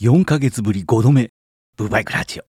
4ヶ月ぶり5度目、ブーバイクラジオ。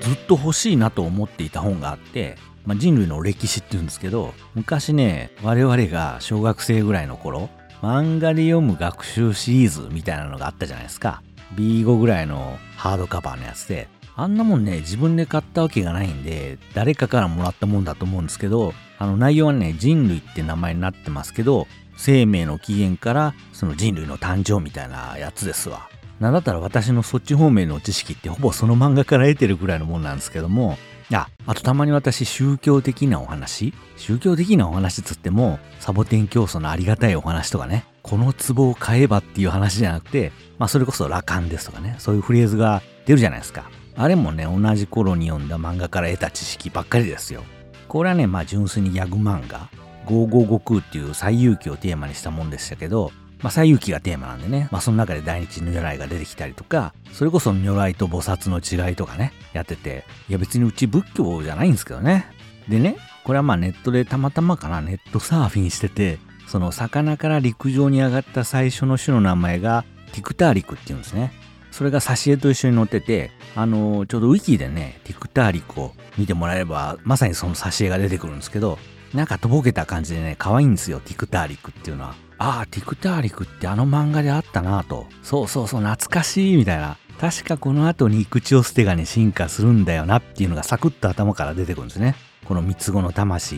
ずっと欲しいなと思っていた本があって、まあ、人類の歴史っていうんですけど、昔ね、我々が小学生ぐらいの頃、漫画で読む学習シリーズみたいなのがあったじゃないですか。B5 ぐらいのハードカバーのやつで、あんなもんね、自分で買ったわけがないんで、誰かからもらったもんだと思うんですけど、あの内容はね、人類って名前になってますけど、生命の起源からその人類の誕生みたいなやつですわ。なんだったら私のそっち方面の知識ってほぼその漫画から得てるぐらいのもんなんですけども、あ、あとたまに私宗教的なお話宗教的なお話つっても、サボテン競争のありがたいお話とかね、この壺を買えばっていう話じゃなくて、まあそれこそ羅漢ですとかね、そういうフレーズが出るじゃないですか。あれもね、同じ頃に読んだ漫画から得た知識ばっかりですよ。これはね、まあ純粋にギャグ漫画、55悟空っていう最遊記をテーマにしたもんでしたけど、まあ最遊記がテーマなんでね、まあその中で大日如来が出てきたりとか、それこそ如来と菩薩の違いとかね、やってて、いや別にうち仏教じゃないんですけどね。でね、これはまあネットでたまたまかな、ネットサーフィンしてて、その魚から陸上に上がった最初の種の名前がティクターリクっていうんですね。それが挿絵と一緒に載ってて、あのーちょうどウィキでね、ティクターリクを見てもらえれば、まさにその挿絵が出てくるんですけど、なんかとぼけた感じでね、可愛いんですよ、ティクターリクっていうのは。ああ、ティクターリクってあの漫画であったなと。そうそうそう、懐かしいみたいな。確かこの後にクチオステガに進化するんだよなっていうのがサクッと頭から出てくるんですね。この三つ子の魂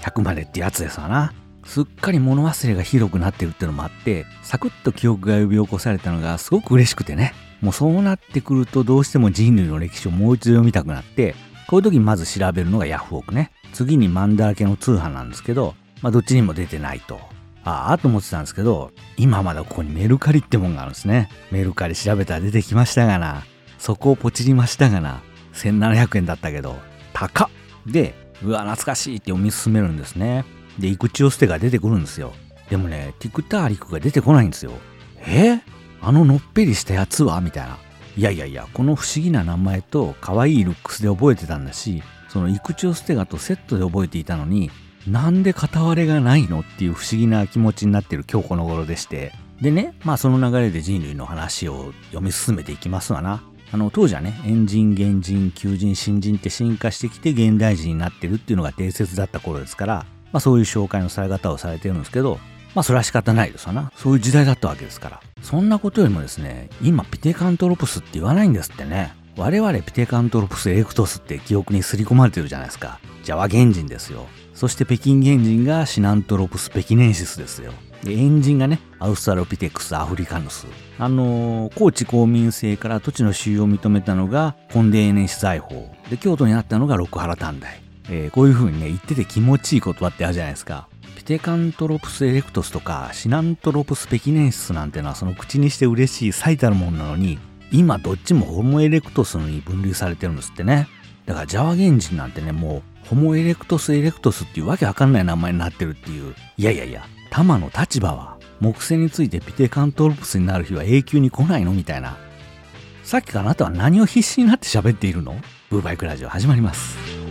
100までってやつですわな。すっかり物忘れがひどくなってるってのもあって、サクッと記憶が呼び起こされたのがすごく嬉しくてね。もうそうなってくるとどうしても人類の歴史をもう一度読みたくなって、こういう時にまず調べるのがヤフオクね。次にマンだらけの通販なんですけど、まあどっちにも出てないと。ああと思ってたんですけど、今まだここにメルカリってもんがあるんですね。メルカリ調べたら出てきましたがな。そこをポチりましたがな。1700円だったけど、高っで、うわ、懐かしいって読み進めるんですね。で、イクチオステが出てくるんですよ。でもね、ティクターリクが出てこないんですよ。え？あののっぺりしたやつは？みたいな。いやいやいや、この不思議な名前と可愛いルックスで覚えてたんだし、そのイクチオステガとセットで覚えていたのに、なんで片割れがないのっていう不思議な気持ちになってる今日この頃でして。でね、まあその流れで人類の話を読み進めていきますわな。あの当時はね、エ人、原人、求人、新人って進化してきて現代人になってるっていうのが定説だった頃ですから、まあそういう紹介のされ方をされてるんですけど、まあそれは仕方ないですわな。そういう時代だったわけですから。そんなことよりもですね、今ピテカントロプスって言わないんですってね。我々ピテカントロプスエレクトスって記憶に刷り込まれてるじゃないですか。ジャワ原人ですよ。そして北京原人がシナントロプスペキネンシスですよ。で、エンジンがね、アウストラロピテクスアフリカヌス。あのー公地公民制から土地の私有を認めたのがコンデーネンシ財法。で、京都になったのが六波羅探題。えーこういう風にね、言ってて気持ちいい言葉ってあるじゃないですか。ピテカントロプスエレクトスとかシナントロプスペキネンシスなんてのはその口にして嬉しい最たるものなのに、今どっちもホモエレクトスに分類されてるんですってね。だからジャワ原人なんてね、もうホモエレクトスエレクトスっていうわけわかんない名前になってるっていう。いやいやいや、タマの立場は木星についてピテカントロプスになる日は永久に来ないの？みたいな。さっきからあなたは何を必死になって喋っているの？ブーバイクラジオ始まります。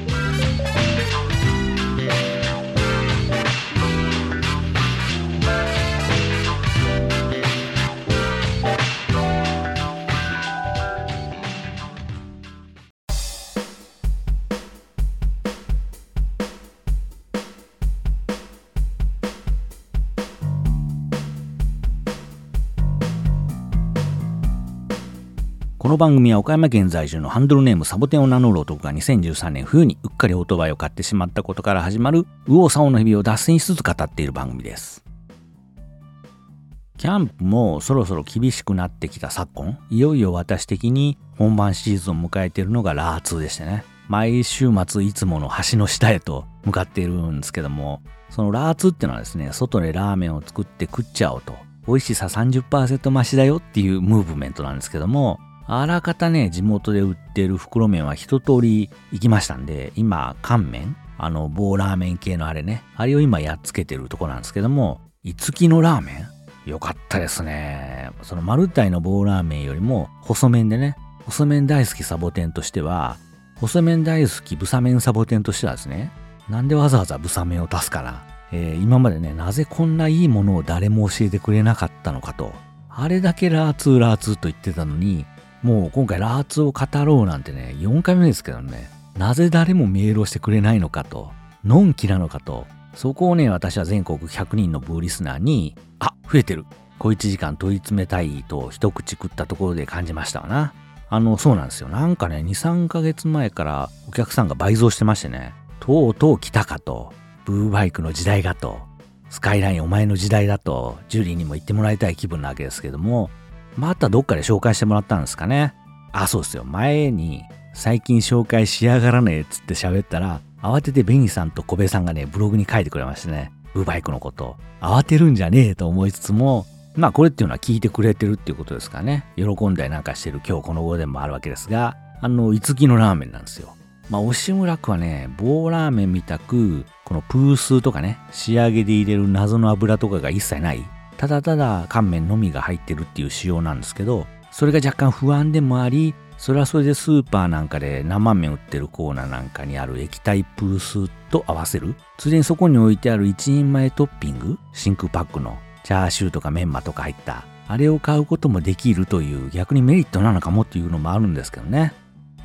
この番組は岡山県在住のハンドルネームサボテンを名乗る男が2013年冬にうっかりオートバイを買ってしまったことから始まる右往左往の日々を脱線しつつ語っている番組です。キャンプもそろそろ厳しくなってきた昨今、いよいよ私的に本番シーズンを迎えているのがラー2でしてね。毎週末いつもの橋の下へと向かっているんですけども、そのラー2ってのはですね、外でラーメンを作って食っちゃおうと。美味しさ30%増しだよっていうムーブメントなんですけども、あらかたね、地元で売ってる袋麺は一通り行きましたんで、今、乾麺あの、棒ラーメン系のあれね。あれを今やっつけてるとこなんですけども、いつきのラーメン？よかったですね。そのマルタイの棒ラーメンよりも細麺でね、細麺大好きサボテンとしては、細麺大好きブサ麺サボテンとしてはですね、なんでわざわざブサ麺を出すかな。えー、今までね、なぜこんないいものを誰も教えてくれなかったのかと。あれだけラーツーラーツーと言ってたのに、もう今回ラーツを語ろうなんてね、4回目ですけどね、なぜ誰もメールをしてくれないのかと、のんきなのかと、そこをね、私は全国100人のブーリスナーに、あ、増えてる。小1時間問い詰めたいと一口食ったところで感じましたわな。あの、そうなんですよ。なんかね、2、3ヶ月前からお客さんが倍増してましてね、とうとう来たかと、ブーバイクの時代がと、スカイラインお前の時代だと、ジュリーにも言ってもらいたい気分なわけですけども、またどっかで紹介してもらったんですかね。あ、そうですよ。前に、最近紹介しやがらねえっつって喋ったら、慌ててベニさんと小部さんがね、ブログに書いてくれましてね、ブーバイクのこと。慌てるんじゃねえと思いつつも、まあこれっていうのは聞いてくれてるっていうことですかね。喜んだりなんかしてる今日この頃でもあるわけですが、あの、いつきのラーメンなんですよ。まあ、押村区はね、棒ラーメンみたく、このプースーとかね、仕上げで入れる謎の油とかが一切ない、ただただ乾麺のみが入ってるっていう仕様なんですけど、それが若干不安でもあり、それはそれでスーパーなんかで生麺売ってるコーナーなんかにある液体プースと合わせる。ついでにそこに置いてある一人前トッピング、真空パックのチャーシューとかメンマとか入った、あれを買うこともできるという逆にメリットなのかもっていうのもあるんですけどね。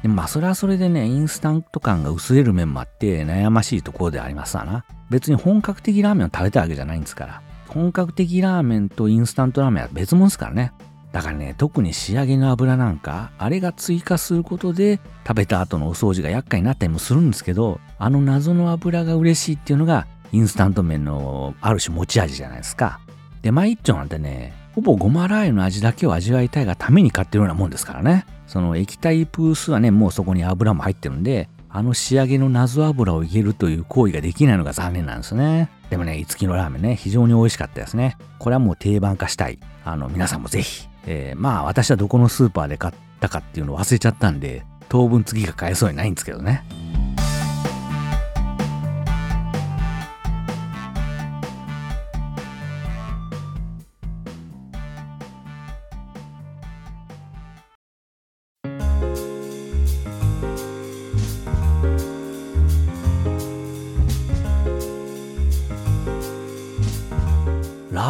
でまあそれはそれでね、インスタント感が薄れる面もあって悩ましいところでありますわな。別に本格的ラーメンを食べたわけじゃないんですから。本格的ラーメンとインスタントラーメンは別物ですからね。だからね、特に仕上げの油なんか、あれが追加することで食べた後のお掃除が厄介になったりもするんですけど、あの謎の油が嬉しいっていうのが、インスタント麺のある種持ち味じゃないですか。で、マイッチョなんてね、ほぼごまラー油の味だけを味わいたいがために買ってるようなもんですからね。その液体プースはね、もうそこに油も入ってるんで、あの仕上げの謎油を入れるという行為ができないのが残念なんですね。でもね、いつきのラーメンね、非常に美味しかったですね。これはもう定番化したい。あの、皆さんもぜひ。えー、まあ、私はどこのスーパーで買ったかっていうのを忘れちゃったんで、当分次が買えそうにないんですけどね。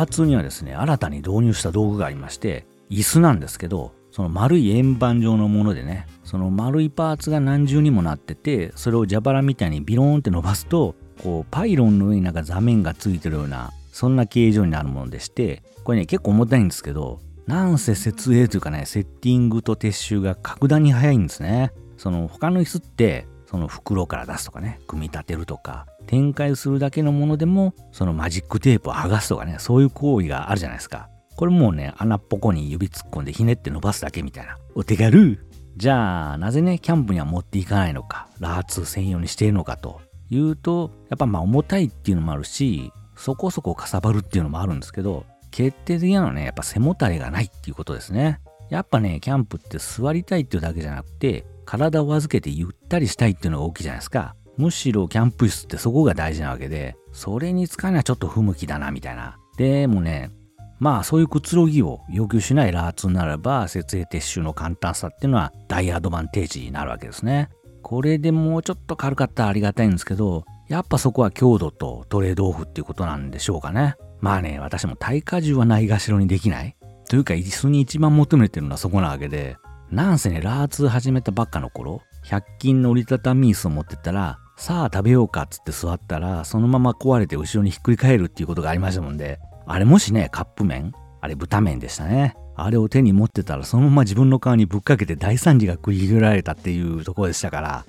ラーツにはですね、新たに導入した道具がありまして、椅子なんですけど、その丸い円盤状のものでね、その丸いパーツが何重にもなってて、それを蛇腹みたいにビローンって伸ばすと、こう、パイロンの上になんか座面がついてるような、そんな形状になるものでして、これね、結構重たいんですけど、なんせ設営というかね、セッティングと撤収が格段に早いんですね。その他の椅子って、その袋から出すとかね、組み立てるとか、展開するだけのものでも、そのマジックテープを剥がすとかね、そういう行為があるじゃないですか。これもうね、穴っぽこに指突っ込んでひねって伸ばすだけみたいな。お手軽じゃあ、なぜね、キャンプには持っていかないのか、ラーツ専用にしているのかというと、やっぱまあ重たいっていうのもあるし、そこそこかさばるっていうのもあるんですけど、決定的なのはね、やっぱ背もたれがないっていうことですね。やっぱね、キャンプって座りたいっていうだけじゃなくて、体を預けてゆったりしたいっていうのが大きいじゃないですか。むしろキャンプ室ってそこが大事なわけで、それに使うにはちょっと不向きだな、みたいな。でもね、まあそういうくつろぎを要求しないラーツならば、設営撤収の簡単さっていうのは大アドバンテージになるわけですね。これでもうちょっと軽かったらありがたいんですけど、やっぱそこは強度とトレードオフっていうことなんでしょうかね。まあね、私も耐荷重はないがしろにできない。というか、椅子に一番求めてるのはそこなわけで、なんせね、ラーツ始めたばっかの頃、100均の折りたたみ椅子を持ってったら、さあ食べようかっつって座ったら、そのまま壊れて後ろにひっくり返るっていうことがありましたもんで、あれもしね、カップ麺あれ豚麺でしたね。あれを手に持ってたらそのまま自分の顔にぶっかけて大惨事が繰り広げられたっていうところでしたから、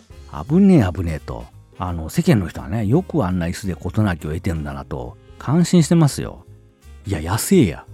危ねえ危ねえと。あの、世間の人はね、よくあんな椅子で事なきを得てんだなと、感心してますよ。いや、野生や。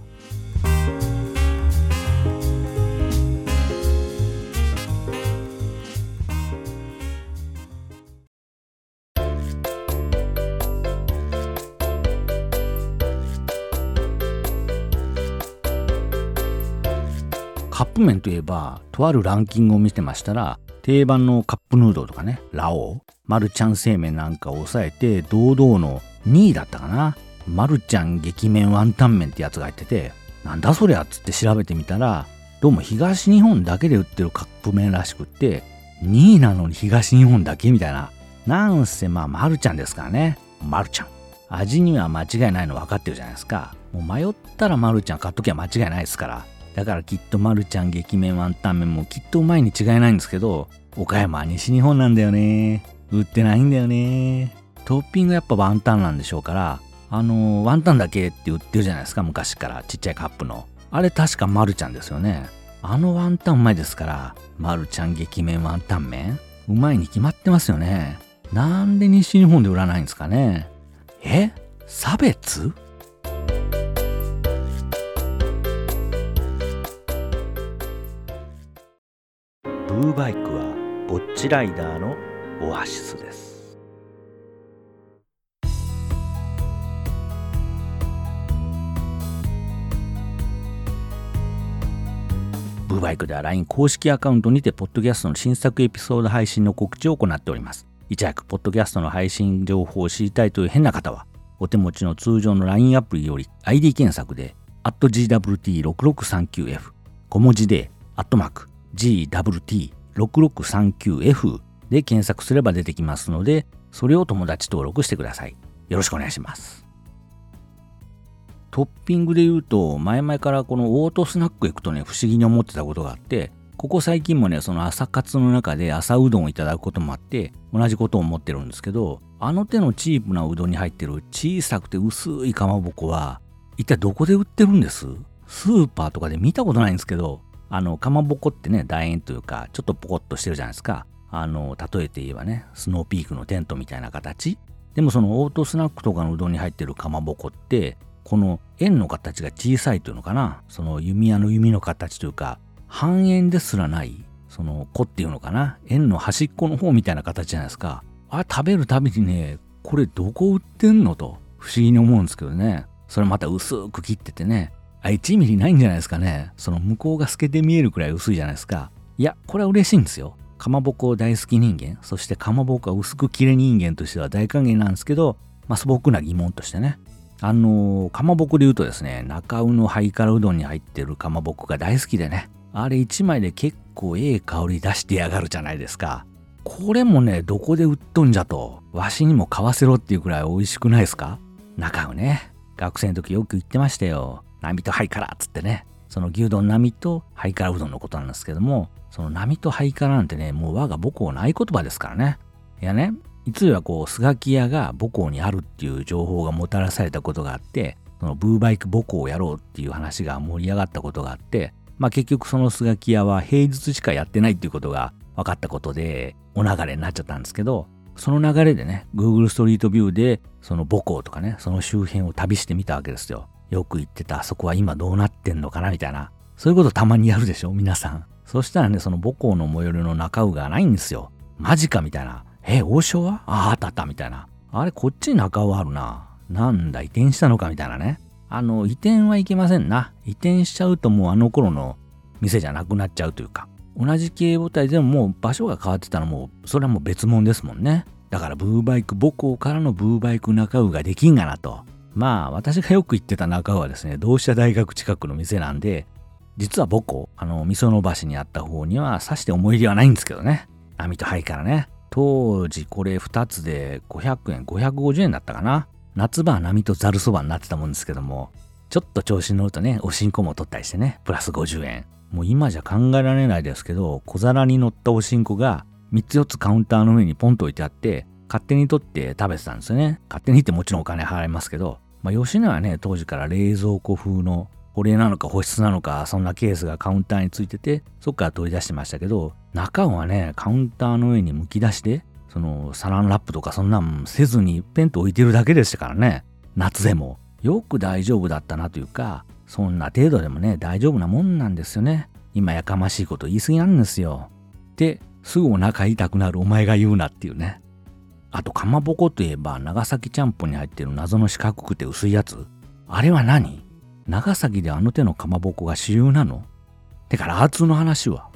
カップ麺といえば、とあるランキングを見てましたら、定番のカップヌードルとかね、ラオウ、マルちゃん製麺なんかを抑えて、堂々の2位だったかな。マルちゃん激麺ワンタン麺ってやつが入ってて、なんだそりゃっつって調べてみたら、どうも東日本だけで売ってるカップ麺らしくって、2位なのに東日本だけみたいな。なんせまあ、まるちゃんですからね。まるちゃん。味には間違いないの分かってるじゃないですか。もう迷ったらまるちゃん買っときゃ間違いないですから。だからきっとまるちゃん激麺ワンタン麺もきっとうまいに違いないんですけど、岡山は西日本なんだよね。売ってないんだよね。トッピングやっぱワンタンなんでしょうから、あの、ワンタンだけって売ってるじゃないですか、昔からちっちゃいカップの。あれ確かまるちゃんですよね。あのワンタンうまいですから、まるちゃん激麺ワンタン麺うまいに決まってますよね。なんで西日本で売らないんですかね。え？差別？ブーバイクはぼっちライダーのオアシスです。ブーバイクでは LINE 公式アカウントにて、ポッドキャストの新作エピソード配信の告知を行っております。いち早くポッドキャストの配信情報を知りたいという変な方は、お手持ちの通常の LINE アプリより ID 検索で、GWT6639F、小文字で、アットマーク、GWT6639F で検索すれば出てきますので、それを友達登録してください。よろしくお願いします。トッピングで言うと、前々からこのオートスナック行くとね、不思議に思ってたことがあって、ここ最近もね、その朝活の中で朝うどんをいただくこともあって、同じことを思ってるんですけど、あの手のチープなうどんに入ってる小さくて薄いかまぼこは、一体どこで売ってるんです？スーパーとかで見たことないんですけど、あの、かまぼこってね、楕円というか、ちょっとポコッとしてるじゃないですか。あの、例えて言えばね、スノーピークのテントみたいな形。でもそのオートスナックとかのうどんに入ってるかまぼこって、この円の形が小さいというのかな。その弓矢の弓の形というか半円ですらないその子っていうのかな。円の端っこの方みたいな形じゃないですか。あれ食べるたびにねこれどこ売ってんのと不思議に思うんですけどね。それまた薄く切っててね。あ1ミリないんじゃないですかね。その向こうが透けて見えるくらい薄いじゃないですか。いやこれは嬉しいんですよ。かまぼこ大好き人間。そしてかまぼこが薄く切れ人間としては大歓迎なんですけどまあ素朴な疑問としてね。あのー、かまぼこで言うとですね、中尾のハイカラうどんに入ってるかまぼこが大好きでね、あれ1枚で結構ええ香り出してやがるじゃないですか。これもね、どこで売っとんじゃと、わしにも買わせろっていうくらい美味しくないですか？中尾ね、学生の時よく言ってましたよ。波とハイカラっつってね。その牛丼並とハイカラうどんのことなんですけども、その波とハイカラなんてね、もう我が母校の合言葉ですからね。いやね、いつはこう、スガキ屋が母校にあるっていう情報がもたらされたことがあって、そのブーバイク母校をやろうっていう話が盛り上がったことがあって、まあ結局そのスガキ屋は平日しかやってないっていうことが分かったことで、お流れになっちゃったんですけど、その流れでね、Google ストリートビューで、その母校とかね、その周辺を旅してみたわけですよ。よく言ってた、あそこは今どうなってんのかなみたいな。そういうことたまにやるでしょ皆さん。そしたらね、その母校の最寄りの中尾がないんですよ。マジかみたいな。え、王将は？ああ、あったあったみたいな。あれ、こっちに中尾あるな。なんだ、移転したのかみたいなね。あの、移転はいけませんな。移転しちゃうともうあの頃の店じゃなくなっちゃうというか。同じ経営母体でももう場所が変わってたらもう、それはもう別物ですもんね。だからブーバイク母校からのブーバイク中尾ができんがなと。まあ、私がよく行ってた中はですね、同志社大学近くの店なんで、実は母校、あの、味噌の橋にあった方には、さして思い入れはないんですけどね。網と灰からね。当時これ2つで500円、550円だったかな。夏場は波とざるそばになってたもんですけども、ちょっと調子に乗るとね、おしんこも取ったりしてね、プラス50円。もう今じゃ考えられないですけど、小皿に乗ったおしんこが3つ4つカウンターの上にポンと置いてあって、勝手に取って食べてたんですよね。勝手にってもちろんお金払いますけど、まあ吉野はね、当時から冷蔵庫風の保冷なのか保湿なのか、そんなケースがカウンターについてて、そっから取り出してましたけど、中はね、カウンターの上に剥き出して、そのサランラップとかそんなんせずにペンと置いてるだけでしたからね。夏でも。よく大丈夫だったなというか、そんな程度でもね、大丈夫なもんなんですよね。今やかましいこと言い過ぎなんですよ。で、すぐお腹痛くなるお前が言うなっていうね。あと、かまぼこといえば、長崎ちゃんぽんに入ってる謎の四角くて薄いやつ。あれは何？長崎であの手のかまぼこが主流なの？てかラーツの話は。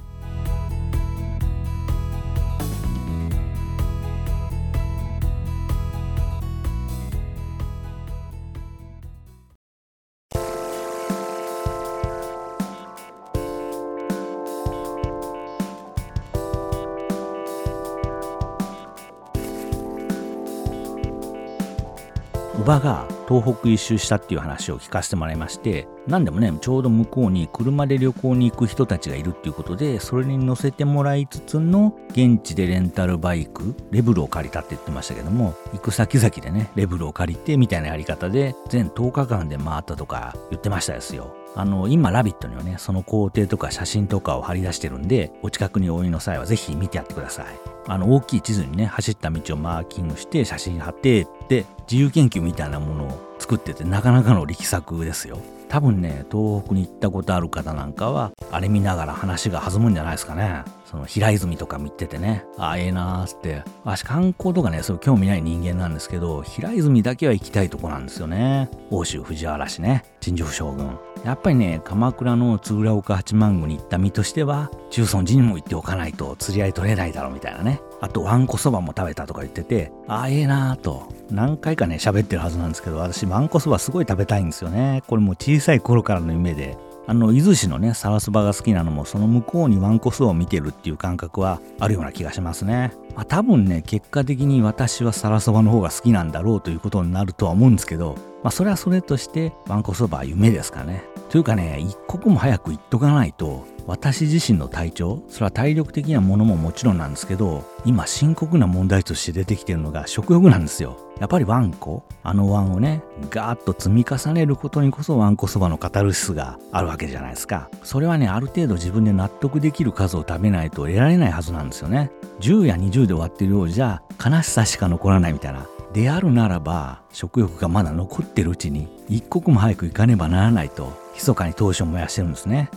おばが東北一周したっていう話を聞かせてもらいまして何でもねちょうど向こうに車で旅行に行く人たちがいるっていうことでそれに乗せてもらいつつの現地でレンタルバイクレブルを借りたって言ってましたけども行く先々でねレブルを借りてみたいなやり方で全10日間で回ったとか言ってましたですよあの今「ラビット!」にはねその工程とか写真とかを貼り出してるんでお近くにおいの際はぜひ見てやってくださいあの大きい地図にね走った道をマーキングして写真貼ってで自由研究みたいなものを作っててなかなかの力作ですよ。多分ね東北に行ったことある方なんかはあれ見ながら話が弾むんじゃないですかね。その平泉とか見ててね。ああええなーっつって。私観光とかねそう興味ない人間なんですけど平泉だけは行きたいとこなんですよね。奥州藤原氏ね。陳情将軍やっぱりね鎌倉の鶴岡八幡宮に行った身としては中尊寺にも行っておかないと釣り合い取れないだろうみたいなね。あとわんこそばも食べたとか言っててああええなーと。何回かね喋ってるはずなんですけど私わんこそばすごい食べたいんですよね。これもう小さい頃からの夢で。あの、伊豆市のね、サラスバが好きなのも、その向こうにワンコスを見てるっていう感覚はあるような気がしますね。まあ多分ね、結果的に私はサラそばの方が好きなんだろうということになるとは思うんですけど、まあそれはそれとして、ワンコそばは夢ですかね。というかね、一刻も早く行っとかないと、私自身の体調、それは体力的なものももちろんなんですけど、今深刻な問題として出てきてるのが食欲なんですよ。やっぱりワンコ、あのワンをね、ガーッと積み重ねることにこそワンコそばのカタルシスがあるわけじゃないですか。それはね、ある程度自分で納得できる数を食べないと得られないはずなんですよね。10や20で終わってるようじゃ悲しさしか残らないみたいな。であるならば、食欲がまだ残ってるうちに、一刻も早く行かねばならないと、密かに闘志を燃やしてるんですね。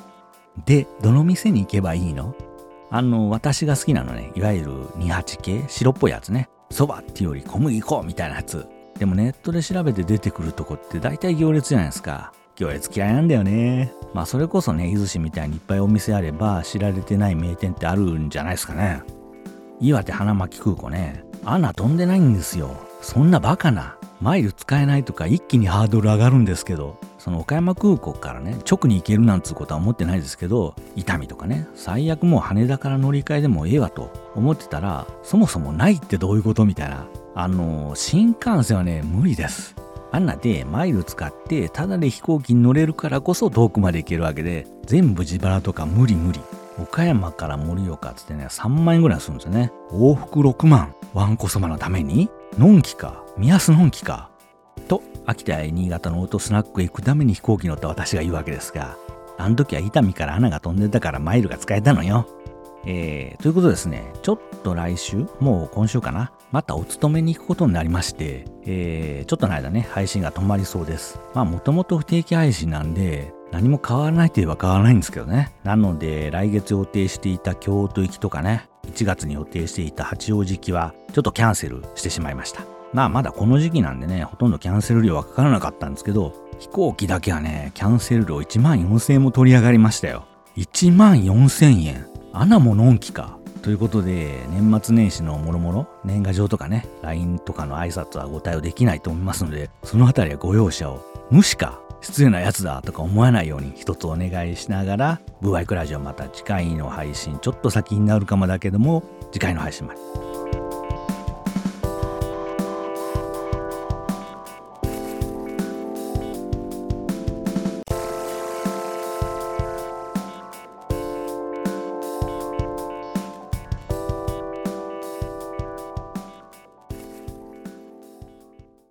で、どの店に行けばいいの？あの、私が好きなのね、いわゆる28系、白っぽいやつね。そばっていうより小麦粉みたいなやつ。でもネットで調べて出てくるとこって大体行列じゃないですか。行列嫌いなんだよね。まあそれこそね、伊豆市みたいにいっぱいお店あれば知られてない名店ってあるんじゃないですかね。岩手花巻空港ね、アナ飛んでないんですよ。そんなバカな。マイル使えないとか一気にハードル上がるんですけど、その岡山空港からね、直に行けるなんつうことは思ってないですけど、伊丹とかね、最悪もう羽田から乗り換えでもええわと思ってたら、そもそもないってどういうことみたいな。あの、新幹線はね、無理です。あんなでマイル使ってただで飛行機に乗れるからこそ遠くまで行けるわけで、全部自腹とか無理無理。岡山から盛岡っつってね、3万円ぐらいするんですよね。往復6万。わんこそばのためにのんきか目安のんきかと、秋田や新潟のオートスナックへ行くために飛行機乗った私が言うわけですが、あの時は伊丹から穴が飛んでたからマイルが使えたのよ。えー、ということですね、ちょっと来週、もう今週かな、またお勤めに行くことになりまして、えー、ちょっとの間ね、配信が止まりそうです。まあ、もともと不定期配信なんで、何も変わらないといえば変わらないんですけどね。なので、来月予定していた京都行きとかね、1月に予定していた八王子行きは、ちょっとキャンセルしてしまいました。まあ、まだこの時期なんでね、ほとんどキャンセル料はかからなかったんですけど、飛行機だけはね、キャンセル料1万4000円も取り上がりましたよ。1万4000円。穴ものんきか。ということで、年末年始のもろもろ、年賀状とかね、LINE とかの挨拶はご対応できないと思いますので、そのあたりはご容赦を。無視か、失礼なやつだとか思わないように一つお願いしながら、ブーワイクラジオまた次回の配信、ちょっと先になるかもだけども、次回の配信まで。